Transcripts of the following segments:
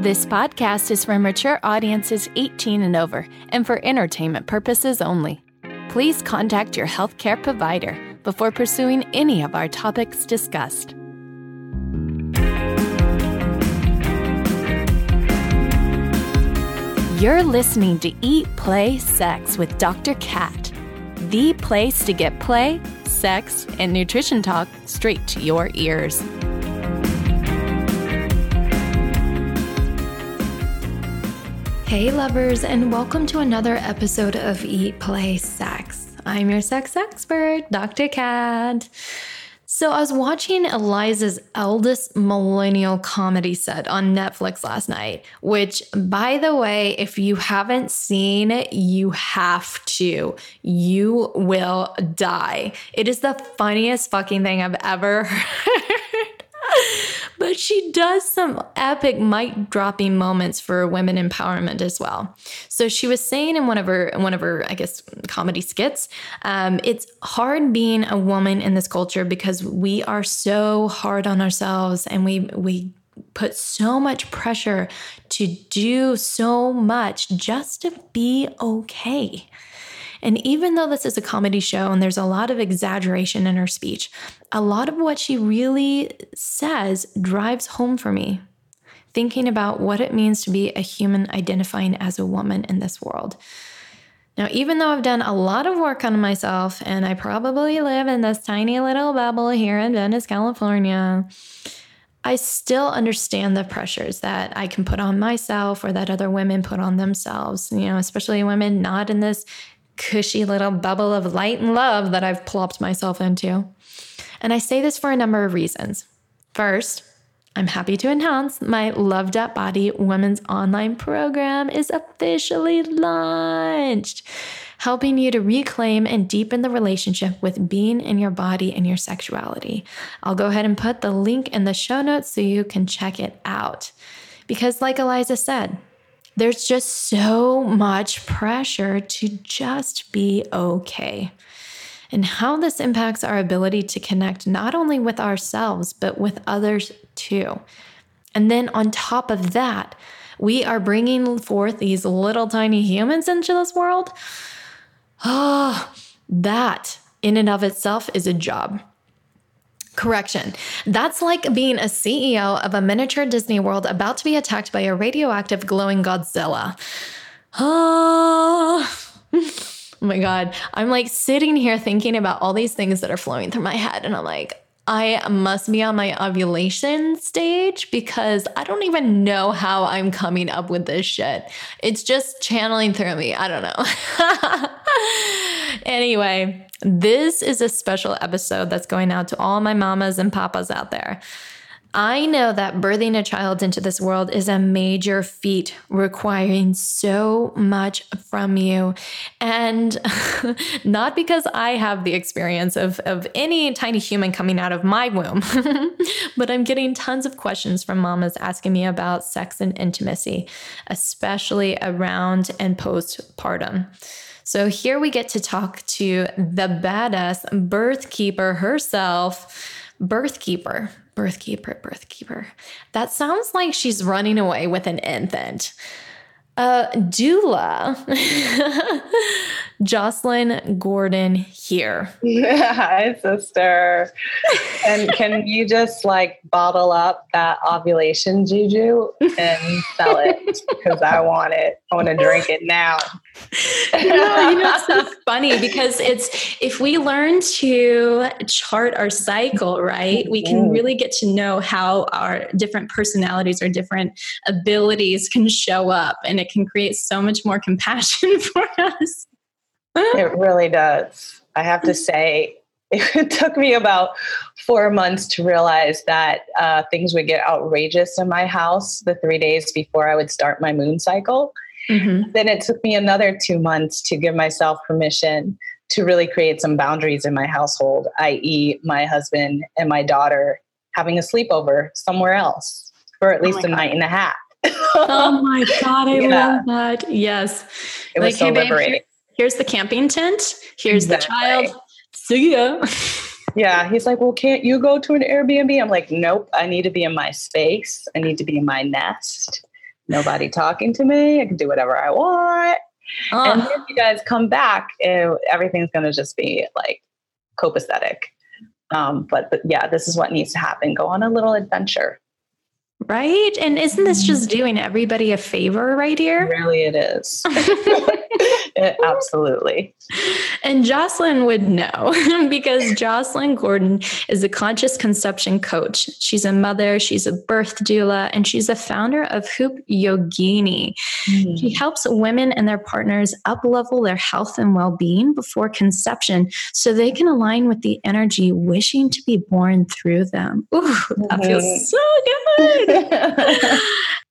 This podcast is for mature audiences 18 and over and for entertainment purposes only. Please contact your healthcare provider before pursuing any of our topics discussed. You're listening to Eat, Play, Sex with Dr. Cat, the place to get play, sex, and nutrition talk straight to your ears. Hey, lovers, and welcome to another episode of Eat, Play, Sex. I'm your sex expert, Dr. Cat. So, I was watching Iliza's eldest millennial comedy set on Netflix last night, which, by the way, if you haven't seen it, you have to. You will die. It is the funniest fucking thing I've ever heard but she does some epic mic dropping moments for women empowerment as well. So she was saying in one of her one of her I guess comedy skits, um, it's hard being a woman in this culture because we are so hard on ourselves and we we put so much pressure to do so much just to be okay. And even though this is a comedy show and there's a lot of exaggeration in her speech, a lot of what she really says drives home for me, thinking about what it means to be a human identifying as a woman in this world. Now, even though I've done a lot of work on myself and I probably live in this tiny little bubble here in Venice, California, I still understand the pressures that I can put on myself or that other women put on themselves, you know, especially women not in this cushy little bubble of light and love that I've plopped myself into. And I say this for a number of reasons. First, I'm happy to announce my Loved Up Body Women's Online Program is officially launched, helping you to reclaim and deepen the relationship with being in your body and your sexuality. I'll go ahead and put the link in the show notes so you can check it out. Because, like Iliza said, there's just so much pressure to just be okay. And how this impacts our ability to connect not only with ourselves, but with others too. And then on top of that, we are bringing forth these little tiny humans into this world. Oh, that in and of itself is a job. Correction. That's like being a CEO of a miniature Disney World about to be attacked by a radioactive glowing Godzilla. Oh. oh my God. I'm like sitting here thinking about all these things that are flowing through my head. And I'm like, I must be on my ovulation stage because I don't even know how I'm coming up with this shit. It's just channeling through me. I don't know. anyway, this is a special episode that's going out to all my mamas and papas out there. I know that birthing a child into this world is a major feat requiring so much from you. And not because I have the experience of, of any tiny human coming out of my womb, but I'm getting tons of questions from mamas asking me about sex and intimacy, especially around and postpartum. So here we get to talk to the badass birth keeper herself, birth keeper birth keeper, birth keeper. That sounds like she's running away with an infant. Uh, doula, Jocelyn Gordon here. Hi, sister. and can you just like bottle up that ovulation juju and sell it? Because I want it. I want to drink it now. No, you know, it's so funny because it's if we learn to chart our cycle, right, we can mm-hmm. really get to know how our different personalities or different abilities can show up, and it can create so much more compassion for us. it really does. I have to say, it took me about four months to realize that uh, things would get outrageous in my house the three days before I would start my moon cycle. Mm-hmm. Then it took me another two months to give myself permission to really create some boundaries in my household, i.e., my husband and my daughter having a sleepover somewhere else for at oh least oh a God. night and a half. oh my God, I yeah. love that. Yes. It was so hey, liberating. Babe, here's the camping tent. Here's exactly. the child. See ya. yeah. He's like, well, can't you go to an Airbnb? I'm like, nope. I need to be in my space. I need to be in my nest. Nobody talking to me. I can do whatever I want. Uh. And if you guys come back, it, everything's going to just be like copacetic. Um, but, but yeah, this is what needs to happen. Go on a little adventure. Right? And isn't this just mm-hmm. doing everybody a favor right here? Really, it is. it, absolutely. And Jocelyn would know because Jocelyn Gordon is a conscious conception coach. She's a mother, she's a birth doula, and she's the founder of Hoop Yogini. Mm-hmm. She helps women and their partners up level their health and well being before conception so they can align with the energy wishing to be born through them. Ooh, that mm-hmm. feels so good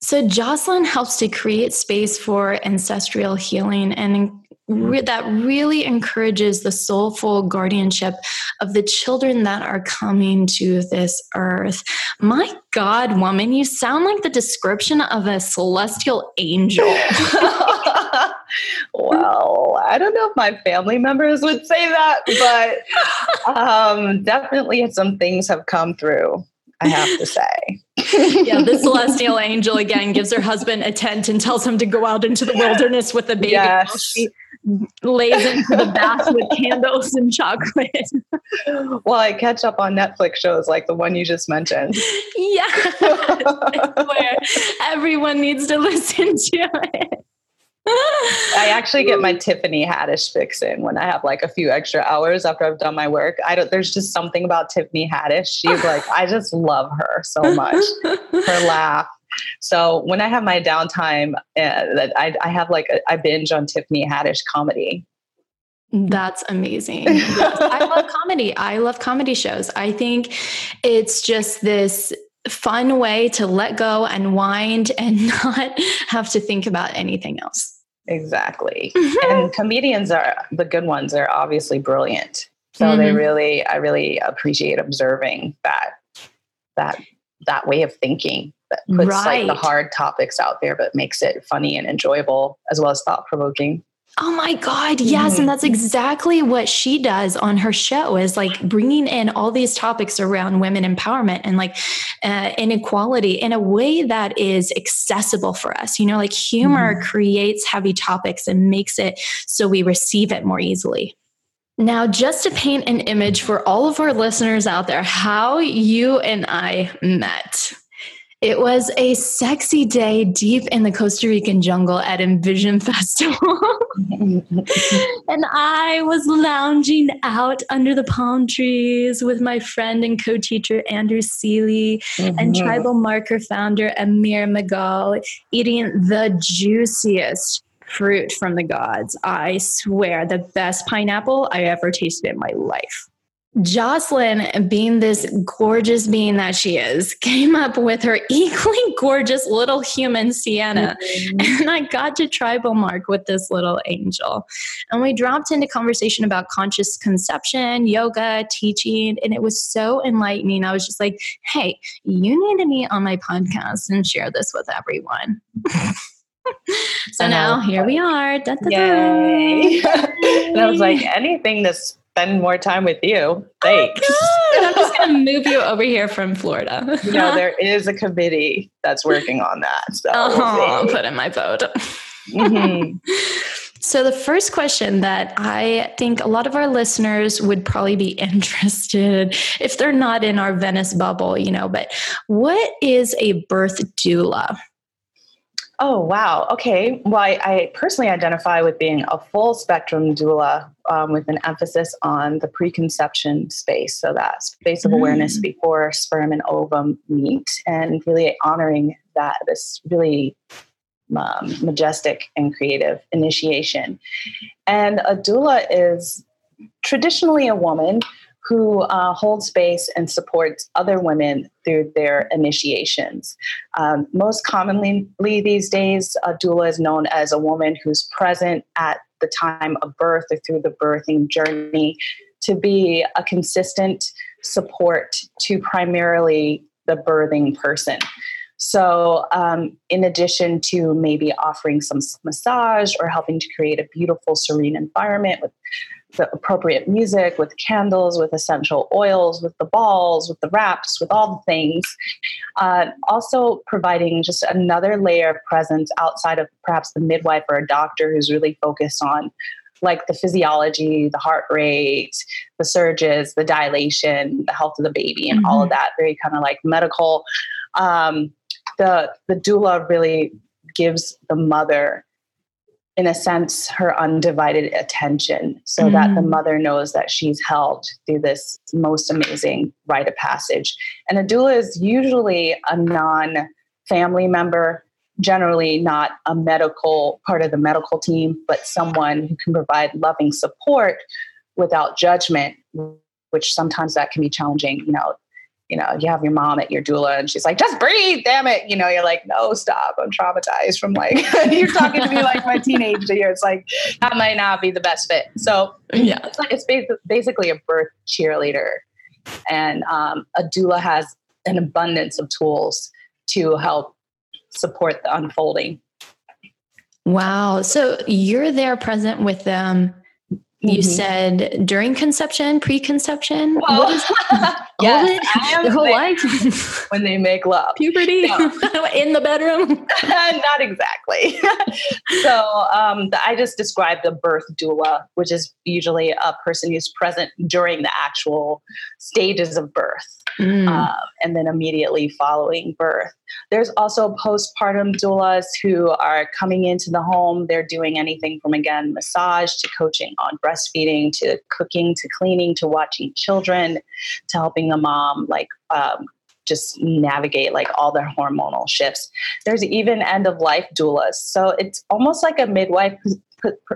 so Jocelyn helps to create space for ancestral healing and re- that really encourages the soulful guardianship of the children that are coming to this earth. My God, woman, you sound like the description of a celestial angel. well, I don't know if my family members would say that, but um, definitely some things have come through. I have to say. yeah, the celestial angel again gives her husband a tent and tells him to go out into the wilderness with the baby. Yes. She lays into the bath with candles and chocolate. well, I catch up on Netflix shows like the one you just mentioned. Yeah. where everyone needs to listen to it. I actually get my Tiffany Haddish fix in when I have like a few extra hours after I've done my work. I don't, there's just something about Tiffany Haddish. She's like, I just love her so much. Her laugh. So when I have my downtime, uh, I, I have like, a, I binge on Tiffany Haddish comedy. That's amazing. Yes, I love comedy. I love comedy shows. I think it's just this fun way to let go and wind and not have to think about anything else. Exactly. Mm-hmm. And comedians are the good ones are obviously brilliant. So mm-hmm. they really I really appreciate observing that that that way of thinking that puts right. like the hard topics out there but makes it funny and enjoyable as well as thought provoking. Oh my God. Yes. Mm-hmm. And that's exactly what she does on her show is like bringing in all these topics around women empowerment and like uh, inequality in a way that is accessible for us. You know, like humor mm-hmm. creates heavy topics and makes it so we receive it more easily. Now, just to paint an image for all of our listeners out there, how you and I met. It was a sexy day deep in the Costa Rican jungle at Envision Festival. and I was lounging out under the palm trees with my friend and co teacher Andrew Seeley mm-hmm. and Tribal Marker founder Amir Magal, eating the juiciest fruit from the gods. I swear, the best pineapple I ever tasted in my life. Jocelyn, being this gorgeous being that she is, came up with her equally gorgeous little human Sienna. Mm-hmm. And I got to tribal mark with this little angel. And we dropped into conversation about conscious conception, yoga, teaching, and it was so enlightening. I was just like, hey, you need to meet on my podcast and share this with everyone. so now here we are. Da, da, Yay. I was like, anything that's spend more time with you. Thanks. Oh I'm just going to move you over here from Florida. you know, there is a committee that's working on that. So uh-huh, we'll put in my vote. Mm-hmm. So, the first question that I think a lot of our listeners would probably be interested if they're not in our Venice bubble, you know, but what is a birth doula? Oh, wow. Okay. Well, I, I, personally identify with being a full spectrum doula um, with an emphasis on the preconception space. So, that space of awareness mm. before sperm and ovum meet, and really honoring that, this really um, majestic and creative initiation. And a doula is traditionally a woman who uh, hold space and supports other women through their initiations. Um, most commonly these days, a doula is known as a woman who's present at the time of birth or through the birthing journey to be a consistent support to primarily the birthing person. So, um, in addition to maybe offering some massage or helping to create a beautiful, serene environment with the appropriate music, with candles, with essential oils, with the balls, with the wraps, with all the things. Uh, also, providing just another layer of presence outside of perhaps the midwife or a doctor who's really focused on like the physiology, the heart rate, the surges, the dilation, the health of the baby, and mm-hmm. all of mm-hmm. that. Very kind of like medical. Um, the the doula really gives the mother in a sense, her undivided attention so mm. that the mm. mother knows that she's held through this most amazing rite of passage. And a doula is usually a non family member, generally not a medical part of the medical team, but someone who can provide loving support without judgment, which sometimes that can be challenging. You know, you know, you have your mom at your doula and she's like, just breathe, damn it. You know, you're like, no, stop. I'm traumatized from like, you're talking to me like my teenage years. Like, that might not be the best fit. So, yeah, it's, like, it's basically a birth cheerleader. And um, a doula has an abundance of tools to help support the unfolding. Wow. So you're there present with them you mm-hmm. said during conception, preconception. Well, what is yes, their whole life when they make love, puberty in the bedroom. Not exactly. so um, the, I just described the birth doula, which is usually a person who's present during the actual stages of birth, mm. uh, and then immediately following birth. There's also postpartum doulas who are coming into the home. They're doing anything from, again, massage to coaching on breastfeeding to cooking to cleaning to watching children to helping the mom, like, um, just navigate like all their hormonal shifts. There's even end of life doulas. So it's almost like a midwife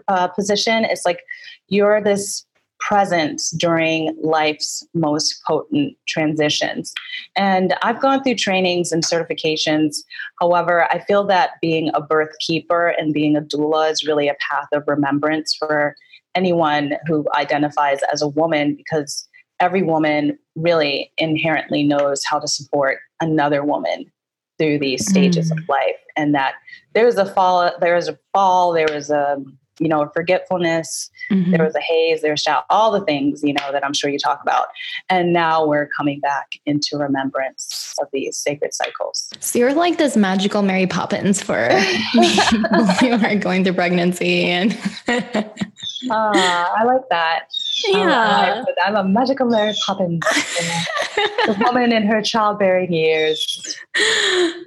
uh, position. It's like you're this presence during life's most potent transitions. And I've gone through trainings and certifications. However, I feel that being a birth keeper and being a doula is really a path of remembrance for anyone who identifies as a woman because every woman really inherently knows how to support another woman through these stages mm. of life and that there was a fall there was a fall there was a you know, forgetfulness. Mm-hmm. There was a haze, there was all the things, you know, that I'm sure you talk about. And now we're coming back into remembrance of these sacred cycles. So you're like this magical Mary Poppins for who are going through pregnancy and uh, I like that. Yeah. I'm a magical Mary Poppins. the woman in her childbearing years.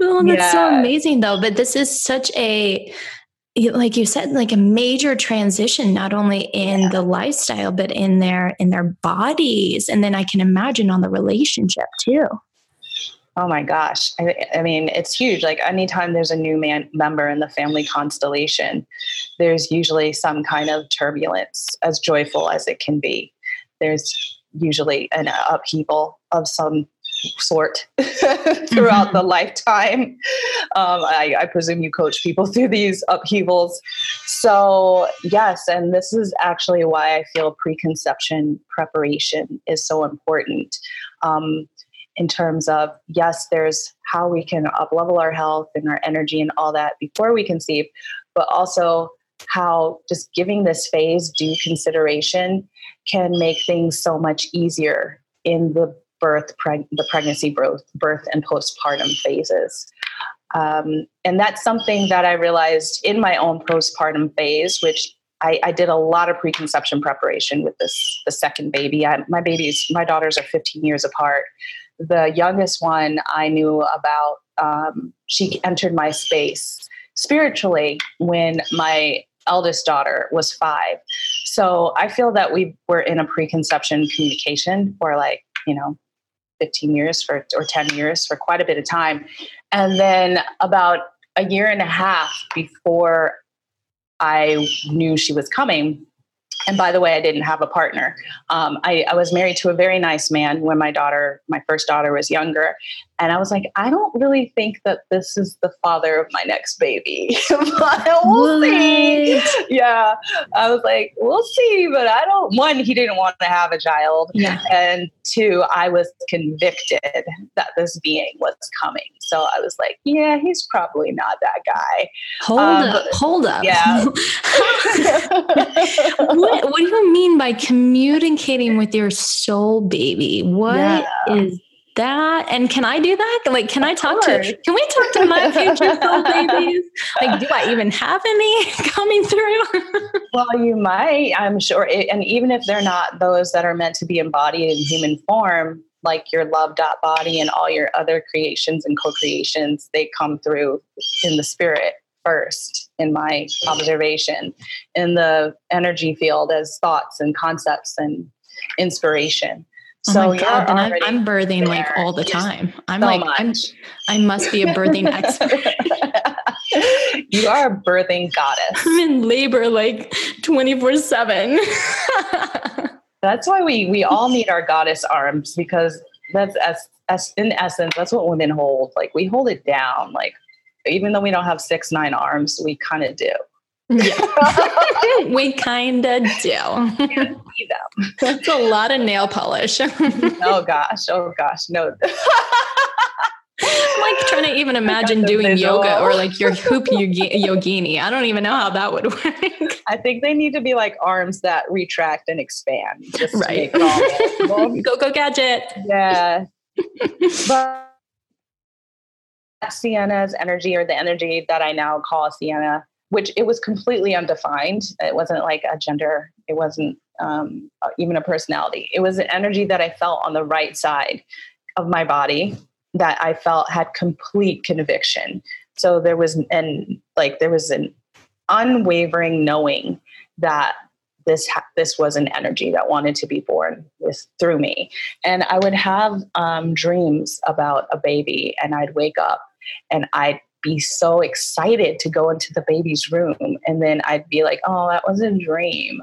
Oh, that's yeah. so amazing though. But this is such a like you said like a major transition not only in yeah. the lifestyle but in their in their bodies. And then i can imagine on the relationship too. Oh my gosh. I, I, mean it's huge. Like anytime there's a new man member in the family constellation there's usually some kind of turbulence as joyful as it can be. There's usually an upheaval of some sort throughout mm-hmm. the lifetime. Um, I, I, presume you coach people through these upheavals. So, yes, and this is actually why I feel preconception preparation is so important. Um, in terms of, yes, there's how we can uplevel our health and our energy and all that before we conceive, but also how just giving this phase due consideration can make things so much easier in the birth, preg- the pregnancy, birth, birth, and postpartum phases. Um, and that's something that I realized in my own postpartum phase, which I, I, did a lot of preconception preparation with this the second baby. I, my babies, my daughters are 15 years apart. The youngest one I knew about. Um, she entered my space spiritually when my eldest daughter was five. So I feel that we were in a preconception communication for like you know 15 years for or 10 years for quite a bit of time. And then about a year and a half before i knew she was coming and by the way i didn't have a partner. Um, I, I, was married to a very nice man when my daughter my first daughter was younger And I was like, I don't really think that this is the father of my next baby. but we'll what? see. Yeah. I was like, we'll see. But I don't, one, he didn't want to have a child. Yeah. And two, I was convicted that this being was coming. So I was like, yeah, he's probably not that guy. Hold um, up. Hold up. Yeah. what, what do you mean by communicating with your soul baby? What yeah. is that? And can i do that? Like can of i talk course. to can we talk to my future soul babies? Like do i even have any coming through? Well you might i'm sure and even if they're not those that are meant to be embodied in human form like your love dot body and all your other creations and co-creations they come through in the spirit first in my observation in the energy field as thoughts and concepts and inspiration Oh so my God, I'm, I'm, birthing there. like all the time. I'm so like, much. I'm, I must be a birthing expert. you are a birthing goddess. I'm in labor like 24 seven. that's why we, we all need our goddess arms because that's as, as in essence, that's what women hold. Like we hold it down. Like even though we don't have six, nine arms, we kind of do. Yeah, we kind of do. see them. It's a lot of nail polish. oh gosh! Oh gosh! No. I'm like trying to even imagine doing visual. yoga or like your hoop yogini. I don't even know how that would work. I think they need to be like arms that retract and expand. right. go go gadget. Yeah. but Sienna's energy or the energy that I now call Sienna which it was completely undefined. It wasn't like a gender, it wasn't um, even a personality. It was an energy that I felt on the right side of my body that I felt had complete conviction. So there was and like there was an unwavering knowing that this ha- this was an energy that wanted to be born with through me, and I would have um, dreams about a baby, and I'd wake up and I'd be so excited to go into the baby's room. And then I'd be like, oh, that was a dream.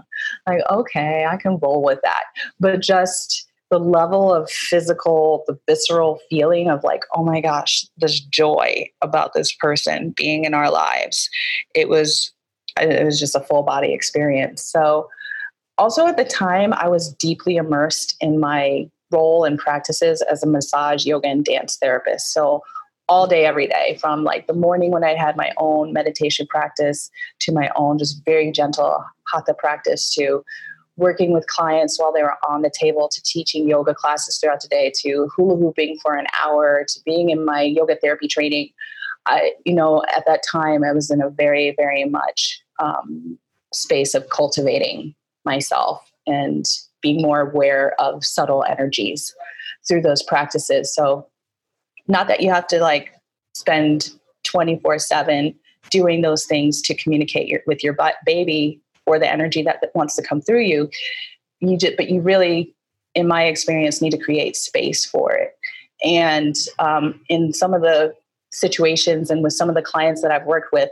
Like, okay, I can roll with that. But just the level of physical, the visceral feeling of like, oh my gosh, this joy about this person being in our lives. It was, uh, it was just a full body experience. So, also at the time, I was deeply immersed in my role and practices as a massage, yoga, and dance therapist. So all day, every day, from like the morning when I had my own meditation practice to my own just very gentle hatha practice to working with clients while they were on the table to teaching yoga classes throughout the day to hula hooping for an hour to being in my yoga therapy training. I, you know, at that time, I was in a very, very much um, space of cultivating myself and being more aware of subtle energies through those practices. So not that you have to like spend 24 7 doing those things to communicate your, with your baby or the energy that, that wants to come through you. You just, but you really, in my experience, need to create space for it. And um, in some of the situations and with some of the clients that I've worked with,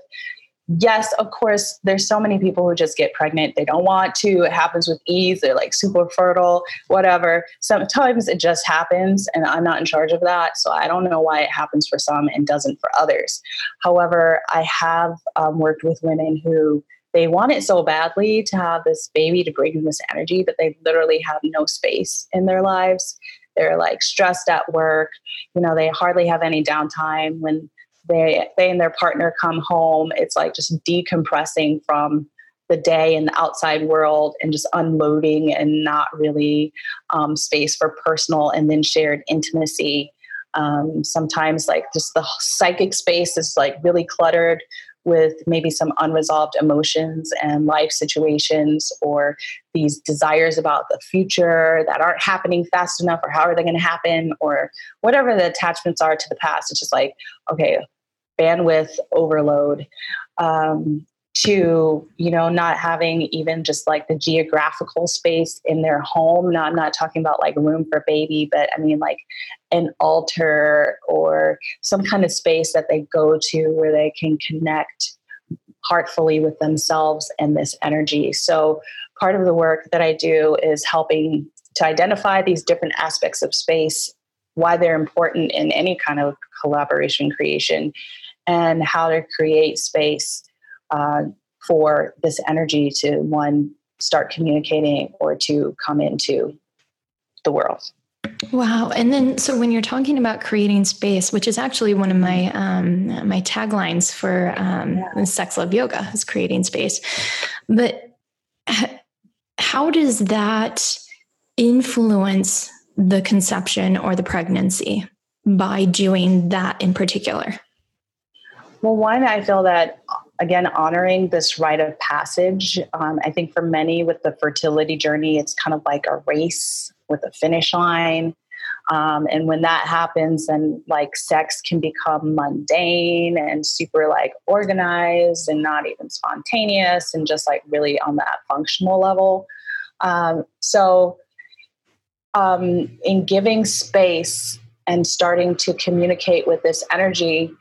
yes, of course, there's so many people who just get pregnant. They don't want to. It happens with ease. They're like super fertile, whatever. Sometimes it just happens, and I'm not in charge of that. So I don't know why it happens for some and doesn't for others. However, I have um, worked with women who they want it so badly to have this baby to bring them this energy, but they literally have no space in their lives. They're like stressed at work. You know, they hardly have any downtime when they they and their partner come home it's like just decompressing from the day and the outside world and just unloading and not really um, space for personal and then shared intimacy. Um, sometimes like just the psychic space is like really cluttered with maybe some unresolved emotions and life situations or these desires about the future that aren't happening fast enough or how are they going to happen or whatever the attachments are to the past. It's just like okay bandwidth overload um, to you know not having even just like the geographical space in their home no i'm not talking about like room for baby but i mean like an altar or some kind of space that they go to where they can connect heartfully with themselves and this energy. So part of the work that i do is helping to identify these different aspects of space why they're important in any kind of collaboration creation and how to create space uh, for this energy to one start communicating or to come into the world. Wow. And then, so when you're talking about creating space, which is actually one of my um, my taglines for um, yeah. Sex Love Yoga, is creating space. But how does that influence the conception or the pregnancy by doing that in particular? Well, one, I feel that again, honoring this rite of passage. Um, I think for many with the fertility journey, it's kind of like a race with a finish line. Um, and when that happens, then like sex can become mundane and super like organized and not even spontaneous and just like really on that functional level. Um, so, um, in giving space and starting to communicate with this energy,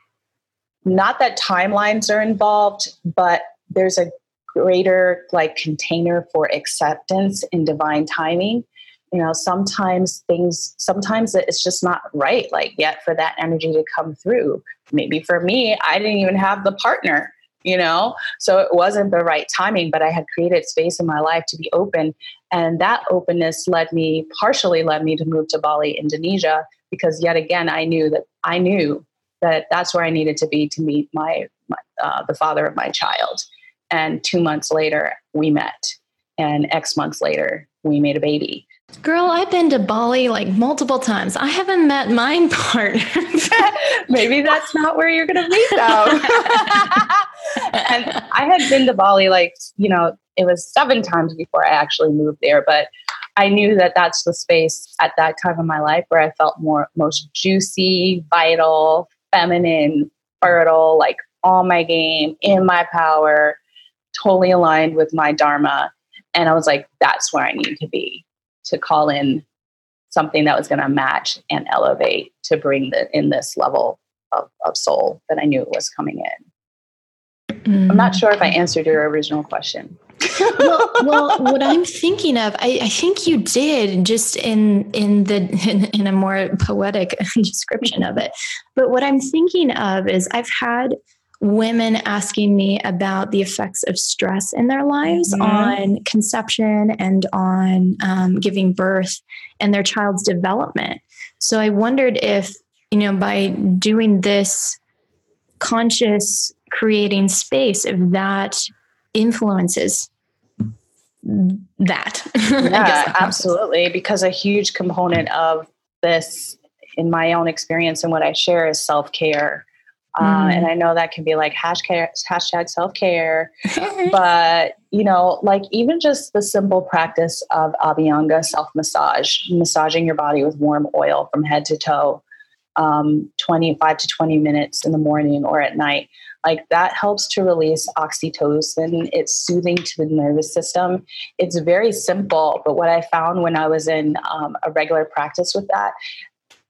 not that timelines are involved, but there's a greater like container for acceptance in divine timing. You know sometimes things sometimes it's just not right like yet for that energy to come through. Maybe for me i didn't even have the partner you know? So it wasn't the right timing but i had created space in my life to be open. And that openness led me partially led me to move to bali indonesia because yet again i knew that i knew that that's where i needed to be to meet my, my uh, the father of my child and two months later we met and x months later we made a baby Girl, I've been to Bali like multiple times. I haven't met mine partner. Maybe that's not where you're going to meet them. and I had been to Bali like, you know, it was seven times before I actually moved there, but I knew that that's the space at that time of my life where I felt more most juicy, vital, feminine, fertile, like on my game, in my power, totally aligned with my dharma. And I was like, that's where I need to be to call in something that was going to match and elevate to bring the in this level of, of soul that I knew was coming in. Mm. I'm not sure if I answered your original question. Well, well, what I'm thinking of, I, I, think you did just in in the in, in a more poetic description of it. But what I'm thinking of is I've had women asking me about the effects of stress in their lives mm-hmm. on conception and on um, giving birth and their child's development. So I wondered if, you know, by doing this conscious creating space, if that influences that. Yeah, absolutely. Because a huge component of this, in my own experience and what I share, is self care uh, and mm. I know that can be like hashtag, hashtag self care, but you know, like even just the simple practice of Abhyanga self massage, massaging your body with warm oil from head to toe, um, 25 to 20 minutes in the morning or at night. Like that helps to release oxytocin. It's soothing to the nervous system. It's very simple, but what I found when I was in um, a regular practice with that,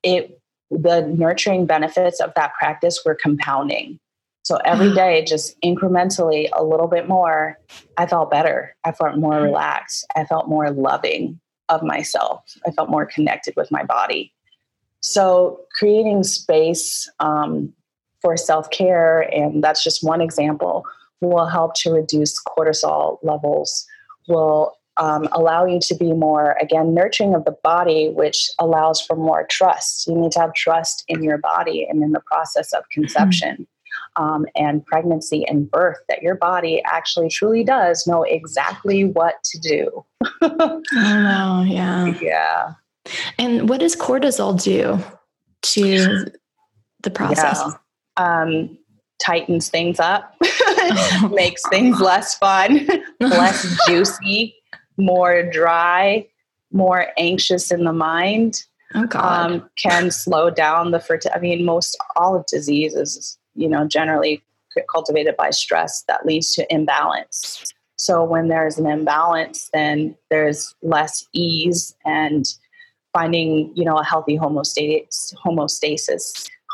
it the nurturing benefits of that practice were compounding. So every day, just incrementally a little bit more, I felt better. I felt more mm. relaxed. I felt more loving of myself. I felt more connected with my body. So creating space um, for self care, and that's just one example, will help to reduce cortisol levels, will um, allow you to be more, again, nurturing of the body, which allows for more trust. You need to have trust in your body and in the process of conception. Mm-hmm. Um, and pregnancy and birth that your body actually truly does know exactly what to do. oh. Yeah. Yeah. And what does cortisol do to the process? Yeah. Um, tightens things up, makes things less fun, less juicy, more dry, more anxious in the mind. Oh. Um, can slow down the fertility. I mean, most all of disease is, you know, generally cultivated by stress that leads to imbalance. So when there's an imbalance, then there's less ease and finding, you know, a healthy homeostasis,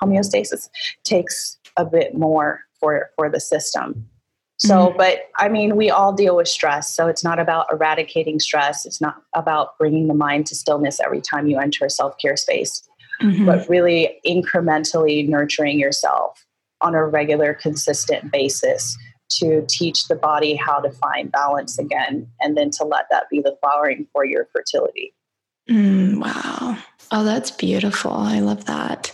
homeostasis takes a bit more for for the system. So, mm-hmm. but I mean, we all deal with stress. So it's not about eradicating stress. It's not about bringing the mind to stillness every time you enter a self care space. mm-hmm. but really incrementally nurturing yourself on a regular, consistent basis to teach the body how to find balance again, and then to let that be the flowering for your fertility. Mm, wow. Oh, that's beautiful. I love that.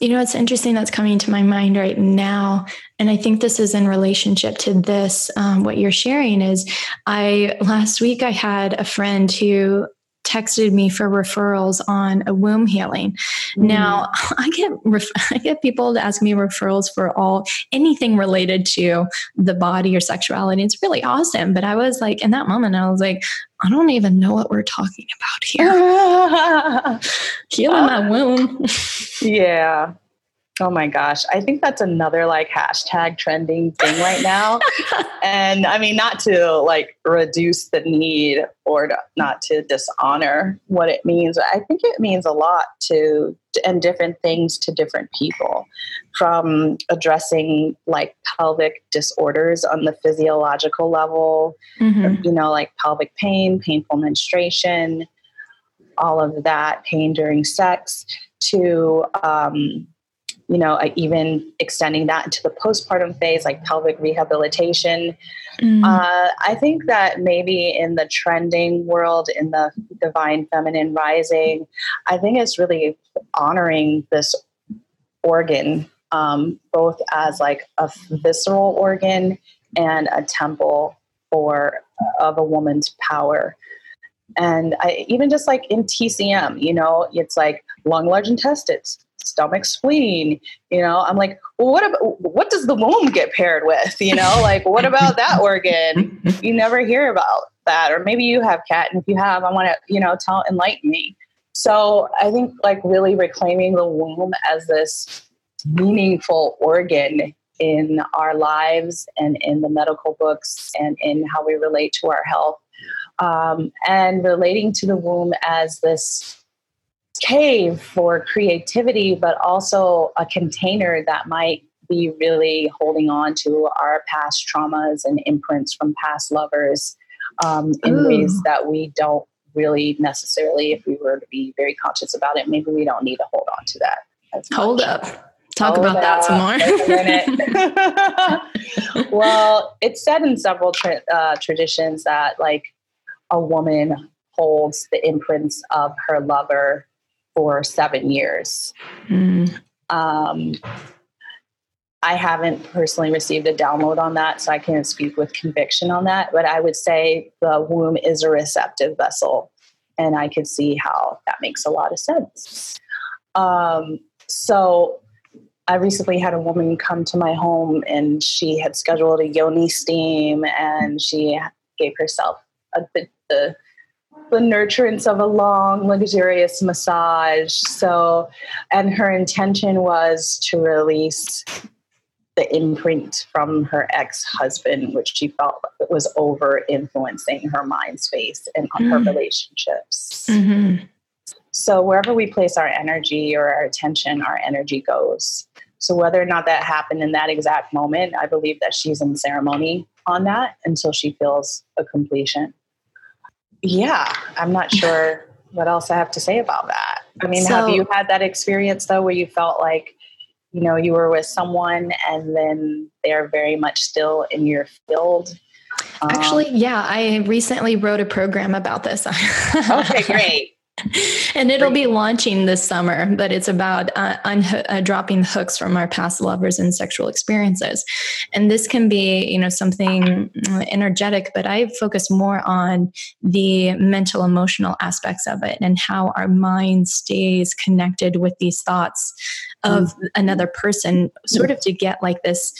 You know, it's interesting that's coming to my mind right now. And I think this is in relationship to this. Um, what you're sharing is I last week I had a friend who texted me for referrals on a womb healing. Mm. Now, I get ref- I get people to ask me referrals for all anything related to the body or sexuality. It's really awesome, but I was like in that moment I was like I don't even know what we're talking about here. Healing uh, my womb. yeah. Oh my gosh. I think that's another like hashtag trending thing right now. and I mean, not to like reduce the need or to, not to dishonor what it means. I think it means a lot to, and different things to different people from addressing like pelvic disorders on the physiological level, mm-hmm. you know, like pelvic pain, painful menstruation, all of that, pain during sex, to, um, you know, even extending that into the postpartum phase, like pelvic rehabilitation. Mm. Uh, I think that maybe in the trending world, in the divine feminine rising, I think it's really honoring this organ, um, both as like a visceral organ and a temple for of a woman's power. And I, even just like in TCM, you know, it's like lung, large intestines, stomach spleen you know? I'm like well, what about what does the womb get paired with? You know? Like what about that organ? You never hear about that. Or maybe you have cat and if you have i want to you know tell enlighten me. So i think like really reclaiming the womb as this meaningful organ in our lives and in the medical books and in how we relate to our health um, and relating to the womb as this cave for creativity, but also a container that might be really holding on to our past traumas and imprints from past lovers um, in Ooh. ways that we don't really necessarily, if we were to be very conscious about it, maybe we don't need to hold on to that. Hold up. Talk Hold about that some more. well, it's said in several tra- uh, traditions that like a woman holds the imprints of her lover for seven years. Mm. Um, I haven't personally received a download on that, so I can't speak with conviction on that. But I would say the womb is a receptive vessel, and I could see how that makes a lot of sense. Um, so I recently had a woman come to my home, and she had scheduled a yoni steam, and she gave herself a, the, the the nurturance of a long, luxurious massage. So, and her intention was to release the imprint from her ex husband, which she felt was over influencing her mind space and mm. her relationships. Mm-hmm. So, wherever we place our energy or our attention, our energy goes. So, whether or not that happened in that exact moment, I believe that she's in ceremony on that until she feels a completion yeah, I'm not sure what else I have to say about that. I mean, so, have you had that experience though where you felt like, you know, you were with someone and then they're very much still in your field? Actually, um, yeah, I recently wrote a program about this. okay, great and it'll be launching this summer, but it's about uh, un- uh, dropping hooks from our past lovers and sexual experiences. And this can be, you know, something energetic, but I focus more on the mental, emotional aspects of it and how our mind stays connected with these thoughts of mm-hmm. another person, sort of to get like this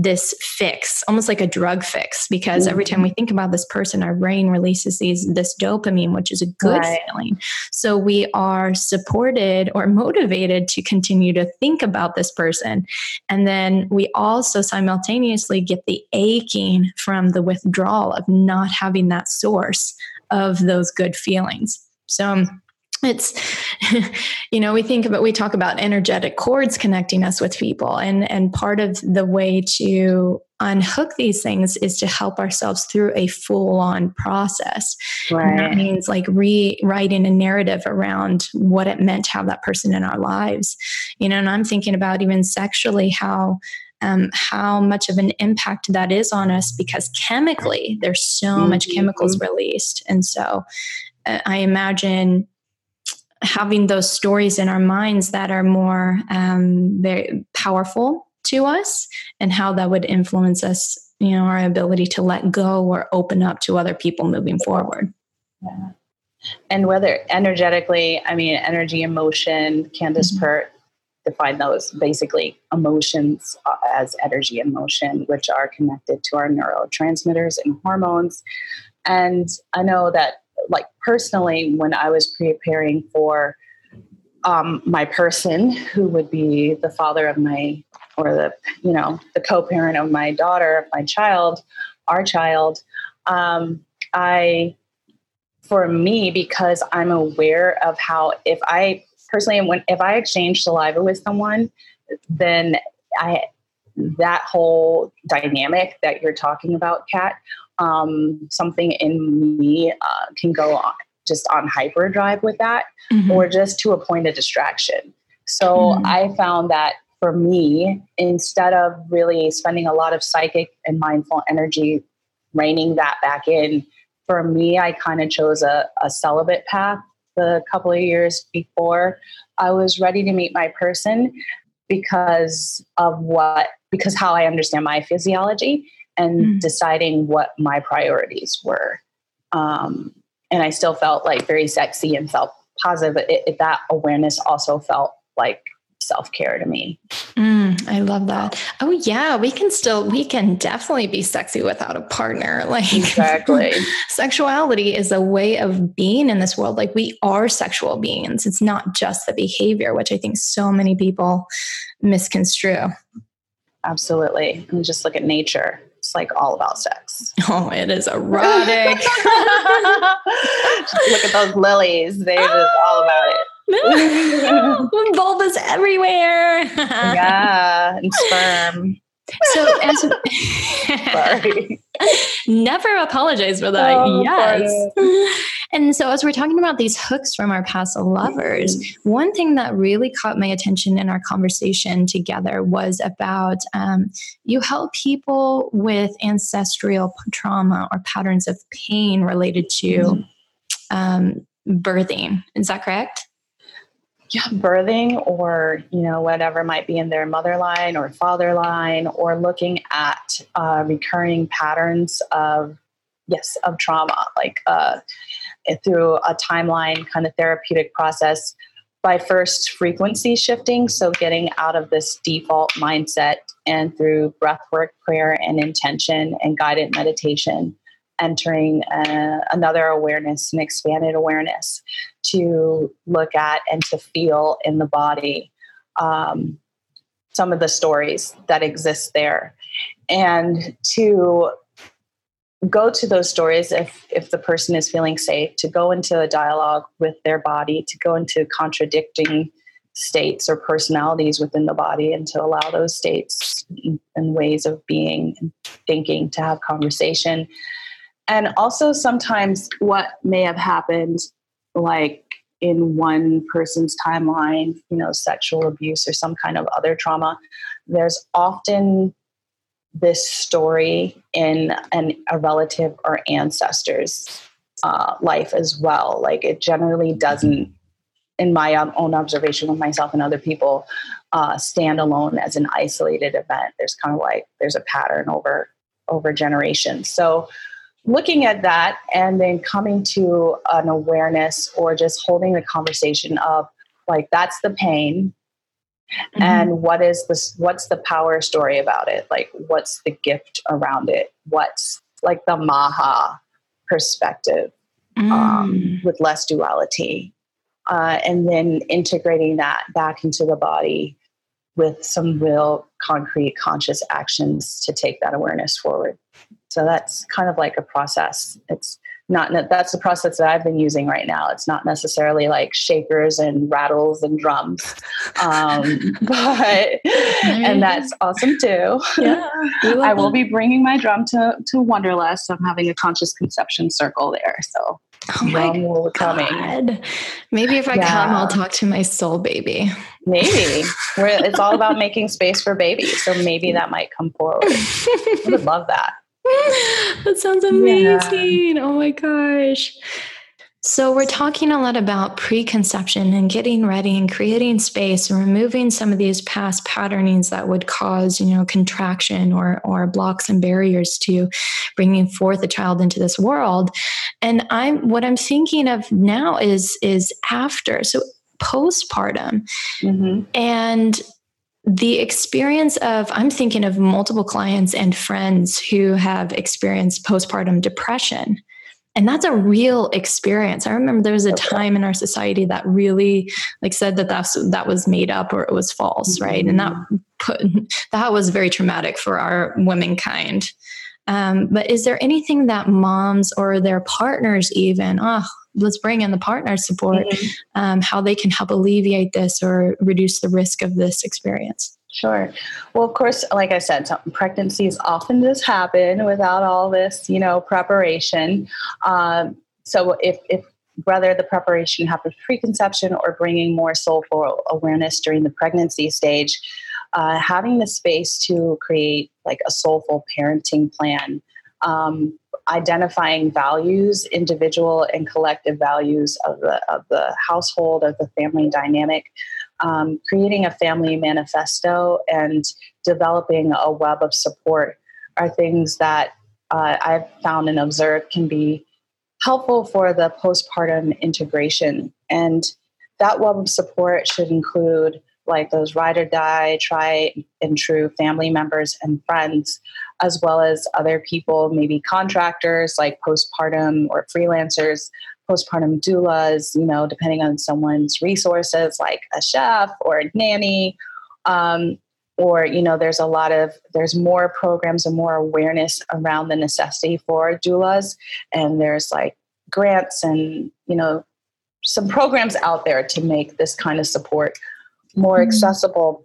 this fix, almost like a drug fix, because every time we think about this person, our brain releases these this dopamine, which is a good right. feeling. So we are supported or motivated to continue to think about this person. And then we also simultaneously get the aching from the withdrawal of not having that source of those good feelings. So um, it's you know we think about we talk about energetic cords connecting us with people and and part of the way to unhook these things is to help ourselves through a full on process right. that means like rewriting a narrative around what it meant to have that person in our lives you know and i'm thinking about even sexually how um, how much of an impact that is on us because chemically there's so mm-hmm. much chemicals released and so uh, i imagine having those stories in our minds that are more um, very powerful to us and how that would influence us you know our ability to let go or open up to other people moving forward yeah. and whether energetically i mean energy emotion candace mm-hmm. pert define those basically emotions uh, as energy and motion which are connected to our neurotransmitters and hormones and i know that like personally, when I was preparing for um, my person, who would be the father of my, or the, you know, the co-parent of my daughter, my child, our child, um, I, for me, because I'm aware of how if I personally, when if I exchange saliva with someone, then I that whole dynamic that you're talking about, Kat, um, something in me uh, can go on just on hyperdrive with that mm-hmm. or just to a point of distraction. So mm-hmm. I found that for me, instead of really spending a lot of psychic and mindful energy reining that back in, for me, I kind of chose a, a celibate path the couple of years before I was ready to meet my person because of what, because how I understand my physiology and mm. deciding what my priorities were. Um, and I still felt like very sexy and felt positive. It, it, that awareness also felt like self care to me. Mm, I love that. Oh yeah, we can still we can definitely be sexy without a partner. Like exactly, sexuality is a way of being in this world. Like we are sexual beings. It's not just the behavior, which I think so many people misconstrue. Absolutely, and just look at nature it's like all about sex. Oh, it is erotic. look at those lilies. They're just all about it. Bulbas everywhere. yeah, and sperm. So as sorry. Never apologize for that. Oh, yes. And so, as we're talking about these hooks from our past lovers, mm-hmm. one thing that really caught my attention in our conversation together was about um, you help people with ancestral trauma or patterns of pain related to mm-hmm. um, birthing. Is that correct? Yeah, birthing or, you know, whatever might be in their mother line or father line, or looking at uh, recurring patterns of, yes, of trauma, like uh, through a timeline kind of therapeutic process by first frequency shifting. So getting out of this default mindset and through breath work, prayer, and intention and guided meditation entering uh, another awareness, an expanded awareness to look at and to feel in the body um, some of the stories that exist there. And to go to those stories if if the person is feeling safe to go into a dialogue with their body to go into contradicting states or personalities within the body and to allow those states and ways of being and thinking to have conversation. And also sometimes what may have happened like in one person's timeline you know sexual abuse or some kind of other trauma there's often this story in an, a relative or ancestor's uh, life as well. Like it generally doesn't in my own observation with myself and other people uh, stand alone as an isolated event. There's kind of like there's a pattern over over generations. So looking at that and then coming to an awareness or just holding the conversation of like that's the pain. Mm-hmm. and what is this what's the power story about it? Like what's the gift around it? What's like the maha perspective um, mm. um, with less duality. Uh, and then integrating that back into the body with some real concrete conscious actions to take that awareness forward so that's kind of like a process. It's not that's the process that I've been using right now. It's not necessarily like shakers and rattles and drums, um, but and that's awesome too. Yeah, I will be bringing my drum to to Wanderlust. I'm having a conscious conception circle there, so Oh my God. coming. Maybe if I yeah. come, I'll talk to my soul baby. Maybe. Where it's all about making space for babies. So maybe that might come forward. I would love that. that sounds amazing. Yeah. Oh my gosh. So, we're talking a lot about preconception and getting ready and creating space and removing some of these past patternings that would cause, you know, contraction or, or blocks and barriers to bringing forth a child into this world. And I'm what I'm thinking of now is is after. So, postpartum. Mm-hmm. And the experience of i'm thinking of multiple clients and friends who have experienced postpartum depression. And that's a real experience. I remember there was a time in our society that really like said that that's that was made up or it was false right? And that mm-hmm. put that was very traumatic for our womankind um, but is there anything that moms or their partners even oh let's bring in the partner support mm-hmm. um, how they can help alleviate this or reduce the risk of this experience Sure. Well, of course, like I said, pregnancies often just happen without all this, you know, preparation. Um, so if, if whether the preparation happens preconception or bringing more soulful awareness during the pregnancy stage, uh, having the space to create like a soulful parenting plan, um, identifying values, individual and collective values of the of the household, of the family dynamic, um, creating a family manifesto and developing a web of support are things that uh, I've found and observed can be helpful for the postpartum integration. And that web of support should include like those ride or die, try and true family members and friends, as well as other people, maybe contractors like postpartum or freelancers postpartum doulas, you know, depending on someone's resources, like a chef or a nanny. Um, or you know there's a lot of there's more programs and more awareness around the necessity for doulas and there's like grants and you know some programs out there to make this kind of support more mm-hmm. accessible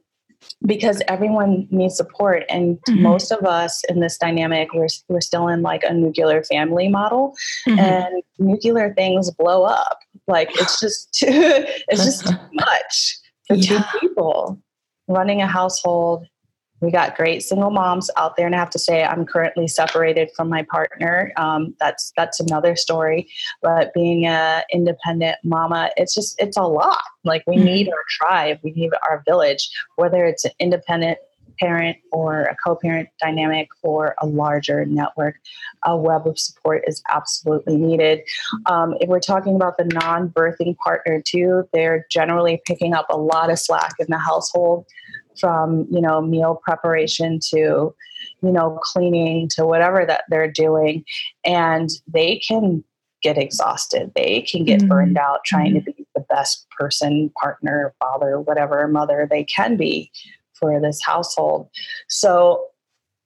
because everyone needs support and mm-hmm. most of us in this dynamic we're, we're still in like a nuclear family model mm-hmm. and nuclear things blow up like it's just too it's just too much for yeah. two people running a household we got great single moms out there and i have to say i'm currently separated from my partner. Um, that's that's another story but being a independent mama it's just it's a lot. Like we mm-hmm. need our tribe we need our village whether it's an independent parent or a co-parent dynamic or a larger network a web of support is absolutely needed. Um, if we're talking about the non-birthing partner too they're generally picking up a lot of slack in the household from you know meal preparation to you know cleaning to whatever that they're doing and they can get exhausted they can get mm-hmm. burned out trying mm-hmm. to be the best person partner father whatever mother they can be for this household so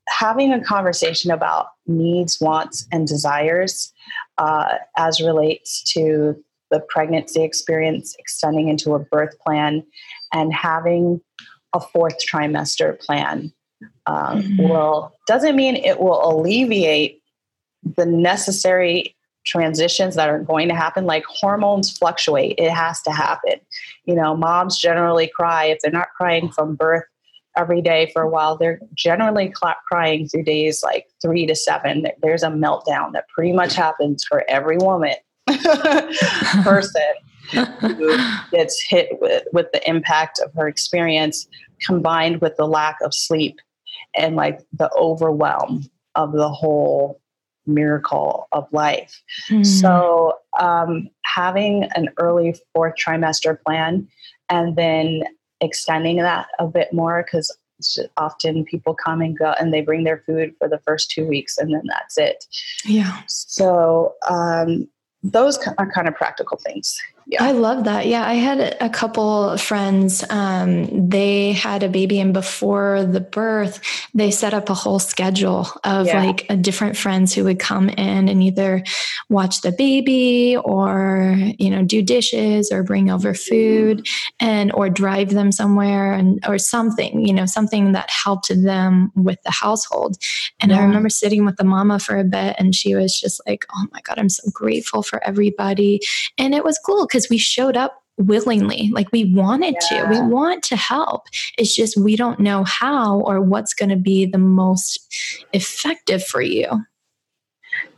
having a conversation about needs wants and desires uh, as relates to the pregnancy experience extending into a birth plan and having a fourth trimester plan. Um, mm-hmm. will doesn't mean it will alleviate the necessary transitions that are going to happen. Like hormones fluctuate. It has to happen. You know moms generally cry. If they're not crying from birth every day for a while they're generally crying through days like three to seven. There's a meltdown that pretty much happens for every woman person gets hit with, with the impact of her experience combined with the lack of sleep and like the overwhelm of the whole miracle of life. Mm. So, um, having an early fourth trimester plan and then extending that a bit more because often people come and go and they bring their food for the first two weeks and then that's it. Yeah. So, um, those are kind of practical things. Yeah. I love that. Yeah, I had a couple friends. Um, they had a baby, and before the birth, they set up a whole schedule of yeah. like different friends who would come in and either watch the baby or you know do dishes or bring over food and or drive them somewhere and or something you know something that helped them with the household. And yeah. I remember sitting with the mama for a bit, and she was just like, "Oh my god, I'm so grateful for everybody," and it was cool because we showed up willingly. Like we wanted yeah. to we want to help. It's just we don't know how or what's going to be the most effective for you.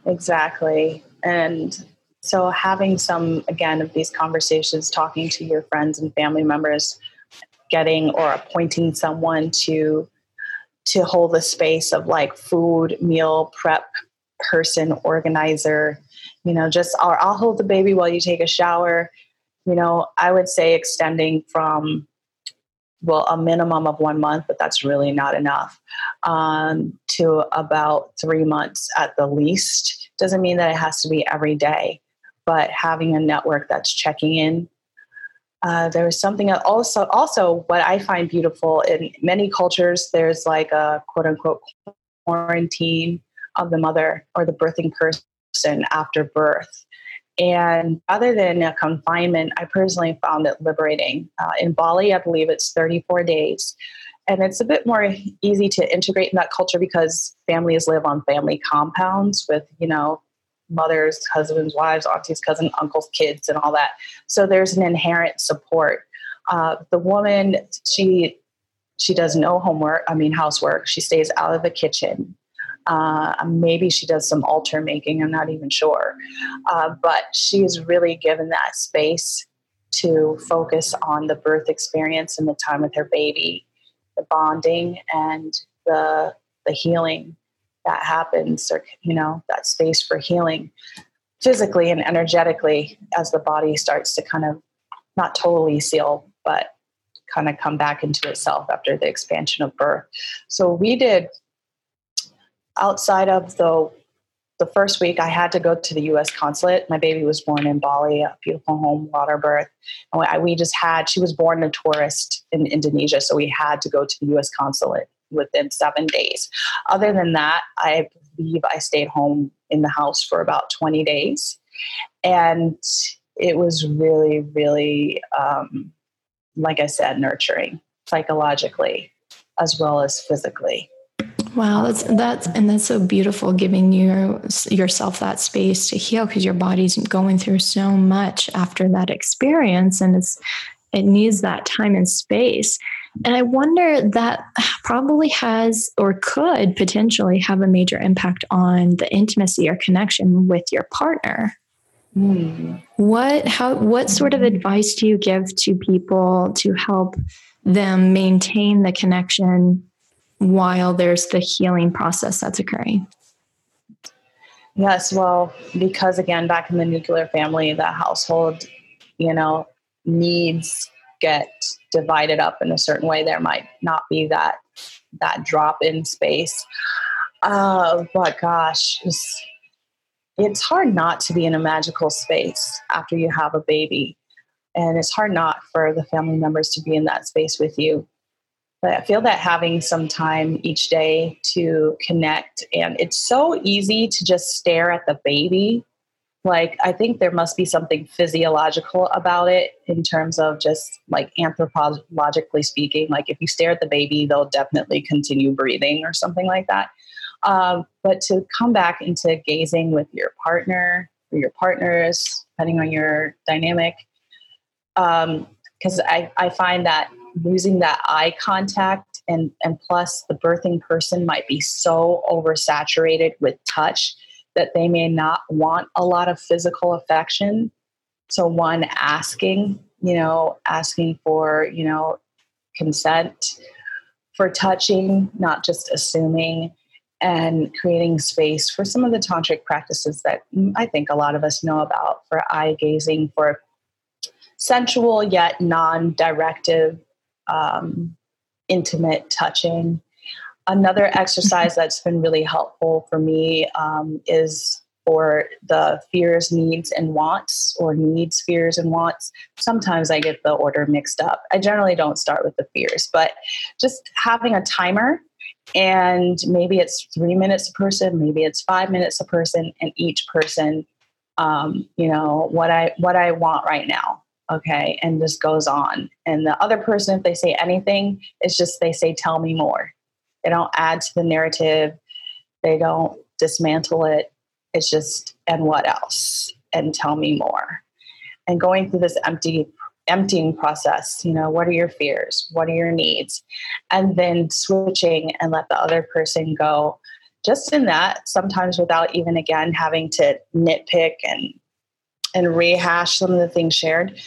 Exactly. And so having some again of these conversations talking to your friends and family members getting or appointing someone to to hold the space of like food meal prep person organizer you know just or i'll hold the baby while you take a shower. You know i would say extending from well a minimum of one month but that's really not enough um, to about three months at the least. Doesn't mean that it has to be every day but having a network that's checking in. Uh, there was something also also what i find beautiful in many cultures there's like a quote unquote quarantine of the mother or the birthing person after birth and other than a confinement, I personally found it liberating. Uh, in Bali, I believe it's 34 days. And it's a bit more easy to integrate in that culture because families live on family compounds with, you know, mothers, husbands, wives, aunties, cousins, uncles, kids, and all that. So there's an inherent support. Uh, the woman, she she does no homework, I mean housework. She stays out of the kitchen. Uh, maybe she does some altar making, I'm not even sure. Uh, but is really given that space to focus on the birth experience and the time with her baby, the bonding and the, the healing that happens, or, you know, that space for healing physically and energetically as the body starts to kind of not totally seal, but kind of come back into itself after the expansion of birth. So we did outside of the the first week, I had to go to the U.S. consulate. My baby was born in Bali, a beautiful home water birth, and we, just had. She was born a tourist in Indonesia, so we had to go to the U.S. consulate within seven days. Other than that, I believe I stayed home in the house for about 20 days, and it was really, really, um, like I said, nurturing psychologically as well as physically. Wow, that's that's and that's so beautiful giving you yourself that space to heal because your body's going through so much after that experience and it's it needs that time and space. And I wonder that probably has or could potentially have a major impact on the intimacy or connection with your partner. Mm. What how what sort of advice do you give to people to help them maintain the connection while there's the healing process that's occurring? Yes, well, because again, back in the nuclear family, the household, you know, needs get divided up in a certain way. There might not be that that drop in space. Uh, but gosh, it's, it's hard not to be in a magical space after you have a baby. And it's hard not for the family members to be in that space with you. But I feel that having some time each day to connect, and it's so easy to just stare at the baby. Like, I think there must be something physiological about it in terms of just like anthropologically speaking. Like, if you stare at the baby, they'll definitely continue breathing or something like that. Um, but to come back into gazing with your partner or your partners, depending on your dynamic, because um, I, I find that losing that eye contact and and plus the birthing person might be so oversaturated with touch that they may not want a lot of physical affection. So one asking you know asking for you know consent for touching not just assuming and creating space for some of the tantric practices that i think a lot of us know about for eye gazing for sensual yet non-directive um, intimate touching. Another exercise that's been really helpful for me um, is for the fears, needs, and wants, or needs, fears, and wants. Sometimes I get the order mixed up. I generally don't start with the fears, but just having a timer and maybe it's three minutes a person maybe it's five minutes a person and each person um, you know what i what i want right now okay and this goes on. And the other person if they say anything it's just they say tell me more. They don't add to the narrative. They don't dismantle it. It's just and what else? And tell me more. And going through this empty emptying process you know what are your fears? What are your needs? And then switching and let the other person go just in that sometimes without even again having to nitpick and and rehash some of the things shared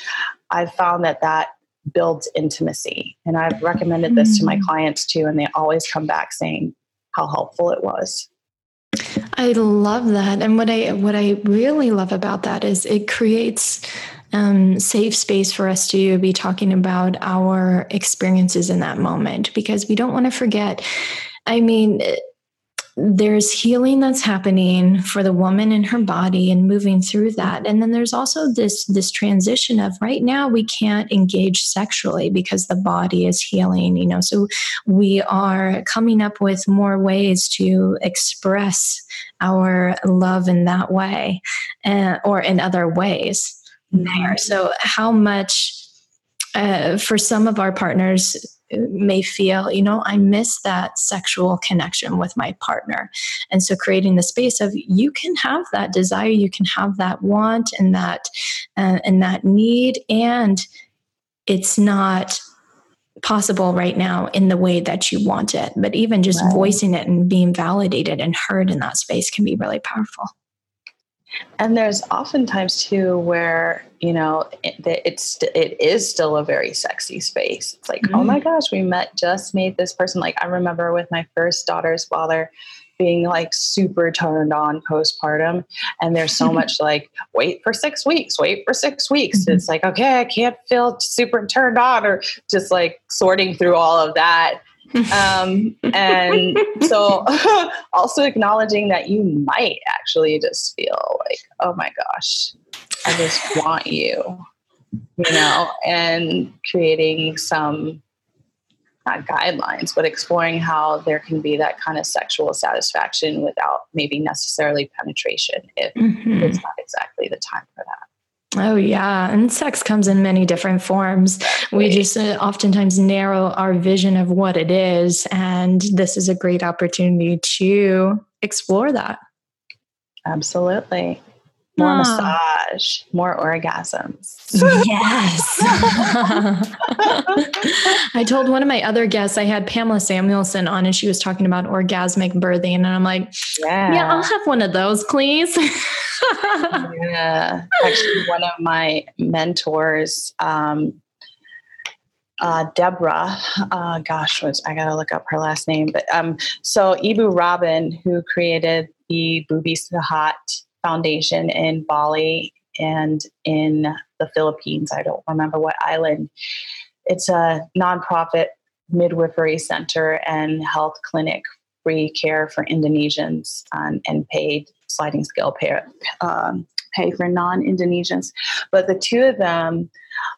i've found that that builds intimacy and i've recommended this to my mm. clients too and they always come back saying how helpful it was I love that. And what I what I really love about that is it creates um, safe space for us to be talking about our experiences in that moment because we don't want to forget. I mean, there's healing that's happening for the woman in her body and moving through that. And then there's also this this transition of right now we can't engage sexually because the body is healing you know. So we are coming up with more ways to express our love in that way uh, or in other ways. There. So, how much uh, for some of our partners may feel, you know, I miss that sexual connection with my partner. And so creating the space of you can have that desire, you can have that want and that uh, and that need and it's not possible right now in the way that you want it. But even just right. voicing it and being validated and heard in that space can be really powerful. And there's oftentimes too where you know it, it's it is still a very sexy space. It's like, mm-hmm. oh my mm. gosh, we met just made this person. Like I remember with my first daughter's father being like super turned on postpartum, and there's so much like wait for six weeks, wait for six weeks. Mm-hmm. It's like okay, I can't feel super turned on, or just like sorting through all of that um, and so also acknowledging that you might actually just feel like oh my gosh i just want you you know and creating some not guidelines but exploring how there can be that kind of sexual satisfaction without maybe necessarily penetration if mm-hmm. it's not exactly the time for that Oh, yeah. And sex comes in many different forms. We just uh, oftentimes narrow our vision of what it is. And this is a great opportunity to explore that. Absolutely. More massage, more orgasms. Yes. I told one of my other guests, I had Pamela Samuelson on, and she was talking about orgasmic birthing. And I'm like, yeah, yeah I'll have one of those, please. yeah. Actually, one of my mentors, um, uh, Deborah, uh, gosh, was, I gotta look up her last name, but um, so Ibu Robin, who created the Bumi Sehat Foundation in Bali and in the Philippines, I don't remember what island. It's a nonprofit midwifery center and health clinic free care for Indonesians um, and paid sliding scale pay, um, pay for non Indonesians. But the two of them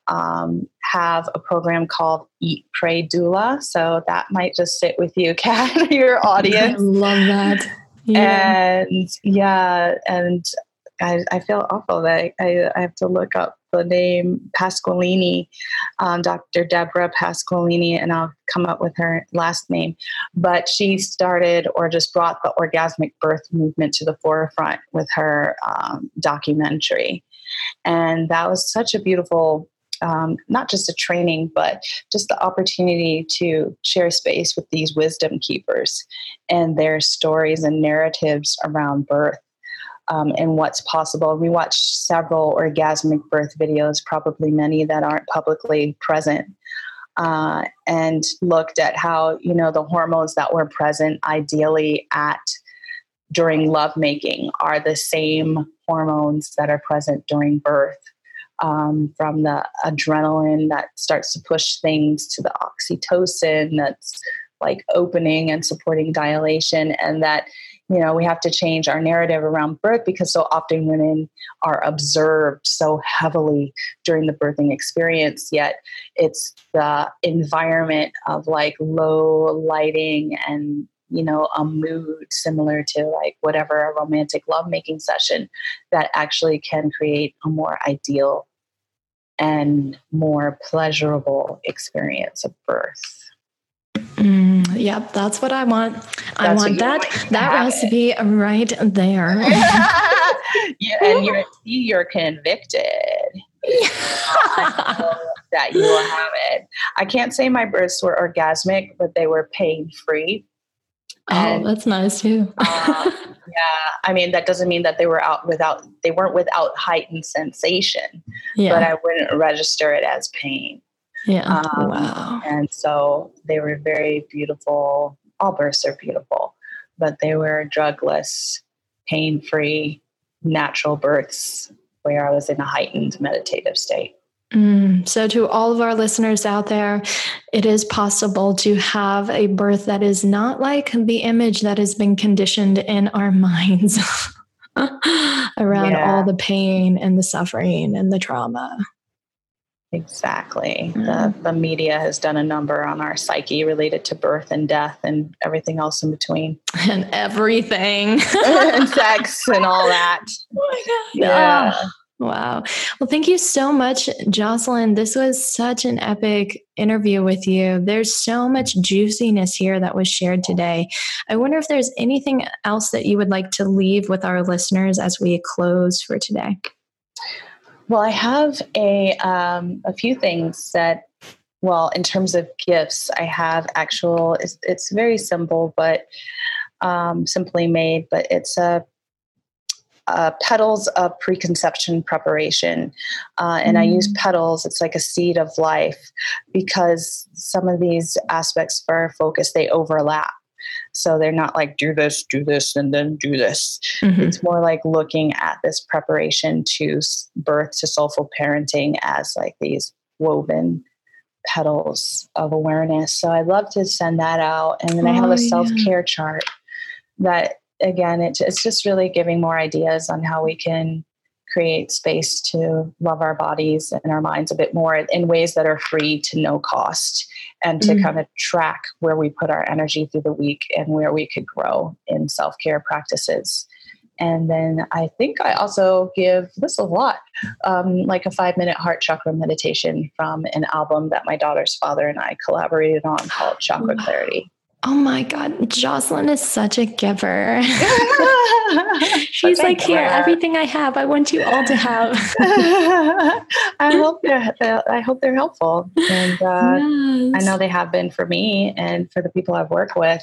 um, have a program called Eat, Pray, Doula. So that might just sit with you, Kat, your audience. I love that. Yeah. And yeah, and I, I feel awful that I, I have to look up the name Pasqualini, um, Dr. Deborah Pasqualini, and I'll come up with her last name. But she started or just brought the orgasmic birth movement to the forefront with her um, documentary. And that was such a beautiful um, not just a training, but just the opportunity to share space with these wisdom keepers and their stories and narratives around birth um, and what's possible. We watched several orgasmic birth videos, probably many that aren't publicly present. Uh, and looked at how you know the hormones that were present ideally at during lovemaking are the same hormones that are present during birth um, from the adrenaline that starts to push things to the oxytocin that's like opening and supporting dilation and that you know, we have to change our narrative around birth because so often women are observed so heavily during the birthing experience, yet it's the environment of like low lighting and you know a mood similar to like whatever a romantic lovemaking session that actually can create a more ideal and more pleasurable experience of birth Mm, yep, that's what I want. That's I want that that recipe it. right there. yeah, and you're you're convicted. that you will have it. I can't say my births were orgasmic, but they were pain free. Oh, that's nice too. uh, yeah, I mean that doesn't mean that they were out without they weren't without heightened sensation, yeah. but I wouldn't register it as pain. Yeah. Um, wow. And so they were very beautiful. All births are beautiful, but they were drugless, pain free, natural births where I was in a heightened meditative state. Mm, so, to all of our listeners out there, it is possible to have a birth that is not like the image that has been conditioned in our minds around yeah. all the pain and the suffering and the trauma. Exactly. Mm-hmm. The, the media has done a number on our psyche related to birth and death and everything else in between. And everything. and sex and all that. Oh yeah. Oh, wow. Well, thank you so much, Jocelyn. This was such an epic interview with you. There's so much juiciness here that was shared today. I wonder if there's anything else that you would like to leave with our listeners as we close for today. Well, I have a um, a few things that. Well, in terms of gifts, I have actual. It's, it's very simple, but um, simply made. But it's a uh, petals of preconception preparation. Uh, and mm. I use mm. petals, it's like a seed of life, because some of these aspects for our focus, they overlap. So they're not like do this, do this, and then do this. Mm-hmm. It's more like looking at this preparation to birth to soulful parenting as like these woven petals of awareness. So I'd love to send that out. And then oh, I have a self care yeah. chart that, again, it, it's just really giving more ideas on how we can create space to love our bodies and our minds a bit more in ways that are free to no cost and to mm-hmm. kind of track where we put our energy through the week and where we could grow in self care practices. And then I think I also give this a lot, um, like a five minute heart chakra meditation from an album that my daughter's father and I collaborated on called Chakra Clarity. Oh my God, Jocelyn is such a giver. She's like, here, everything I have, I want you all to have. I hope they're, I hope they're helpful, and uh, yes. I know they have been for me and for the people I've worked with.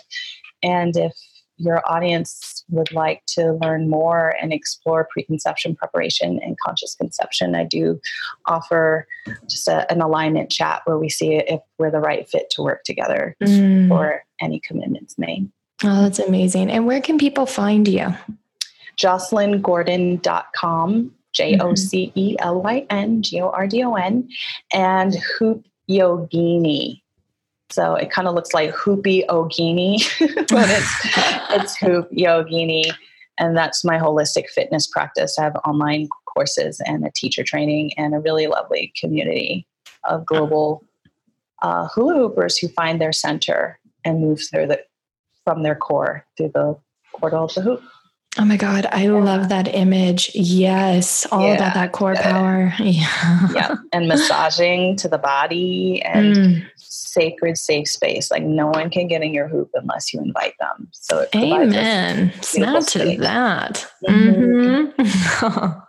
And if your audience would like to learn more and explore preconception preparation and conscious conception, I do offer just a, an alignment chat where we see if we're the right fit to work together mm. for any commitments made. Oh, that's amazing. And where can people find you? JocelynGordon.com, J O C E L Y N G O R D O N, and Hoop Yogini so it kind of looks like Hoopy Ogini, but it's it's Hoop Yogini, and that's my holistic fitness practice. I have online courses and a teacher training and a really lovely community of global uh, hula hoopers who find their center and move through the from their core through the portal of the hoop. Oh my God, I yeah. love that image. Yes, all yeah. about that core power. Yeah. yeah. And massaging to the body and mm. Sacred, safe space. Like no one can get in your hoop unless you invite them. So Amen. Snap to that. Mm-hmm. Mm-hmm.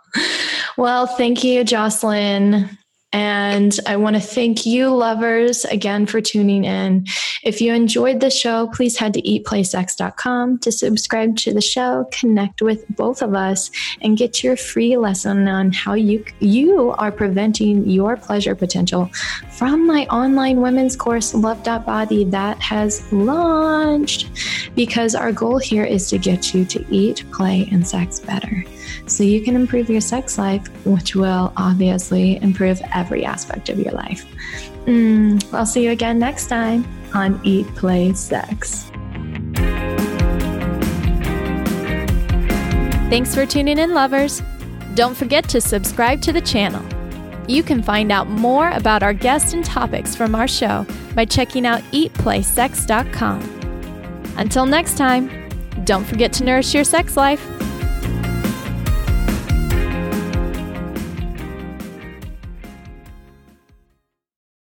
well, thank you, Jocelyn. And I want to thank you, lovers, again for tuning in. If you enjoyed the show, please head to eatplaysex.com to subscribe to the show, connect with both of us, and get your free lesson on how you you are preventing your pleasure potential from my online women's course, Love Body, that has launched. Because our goal here is to get you to eat, play, and sex better so you can improve your sex life, which will obviously improve every aspect of your life. Mm, I'll see you again next time on Eat, Play, Sex. Thanks for tuning in, lovers. Don't forget to subscribe to the channel. You can find out more about our guests and topics from our show by checking out eatplaysex.com. Until next time, don't forget to nourish your sex life.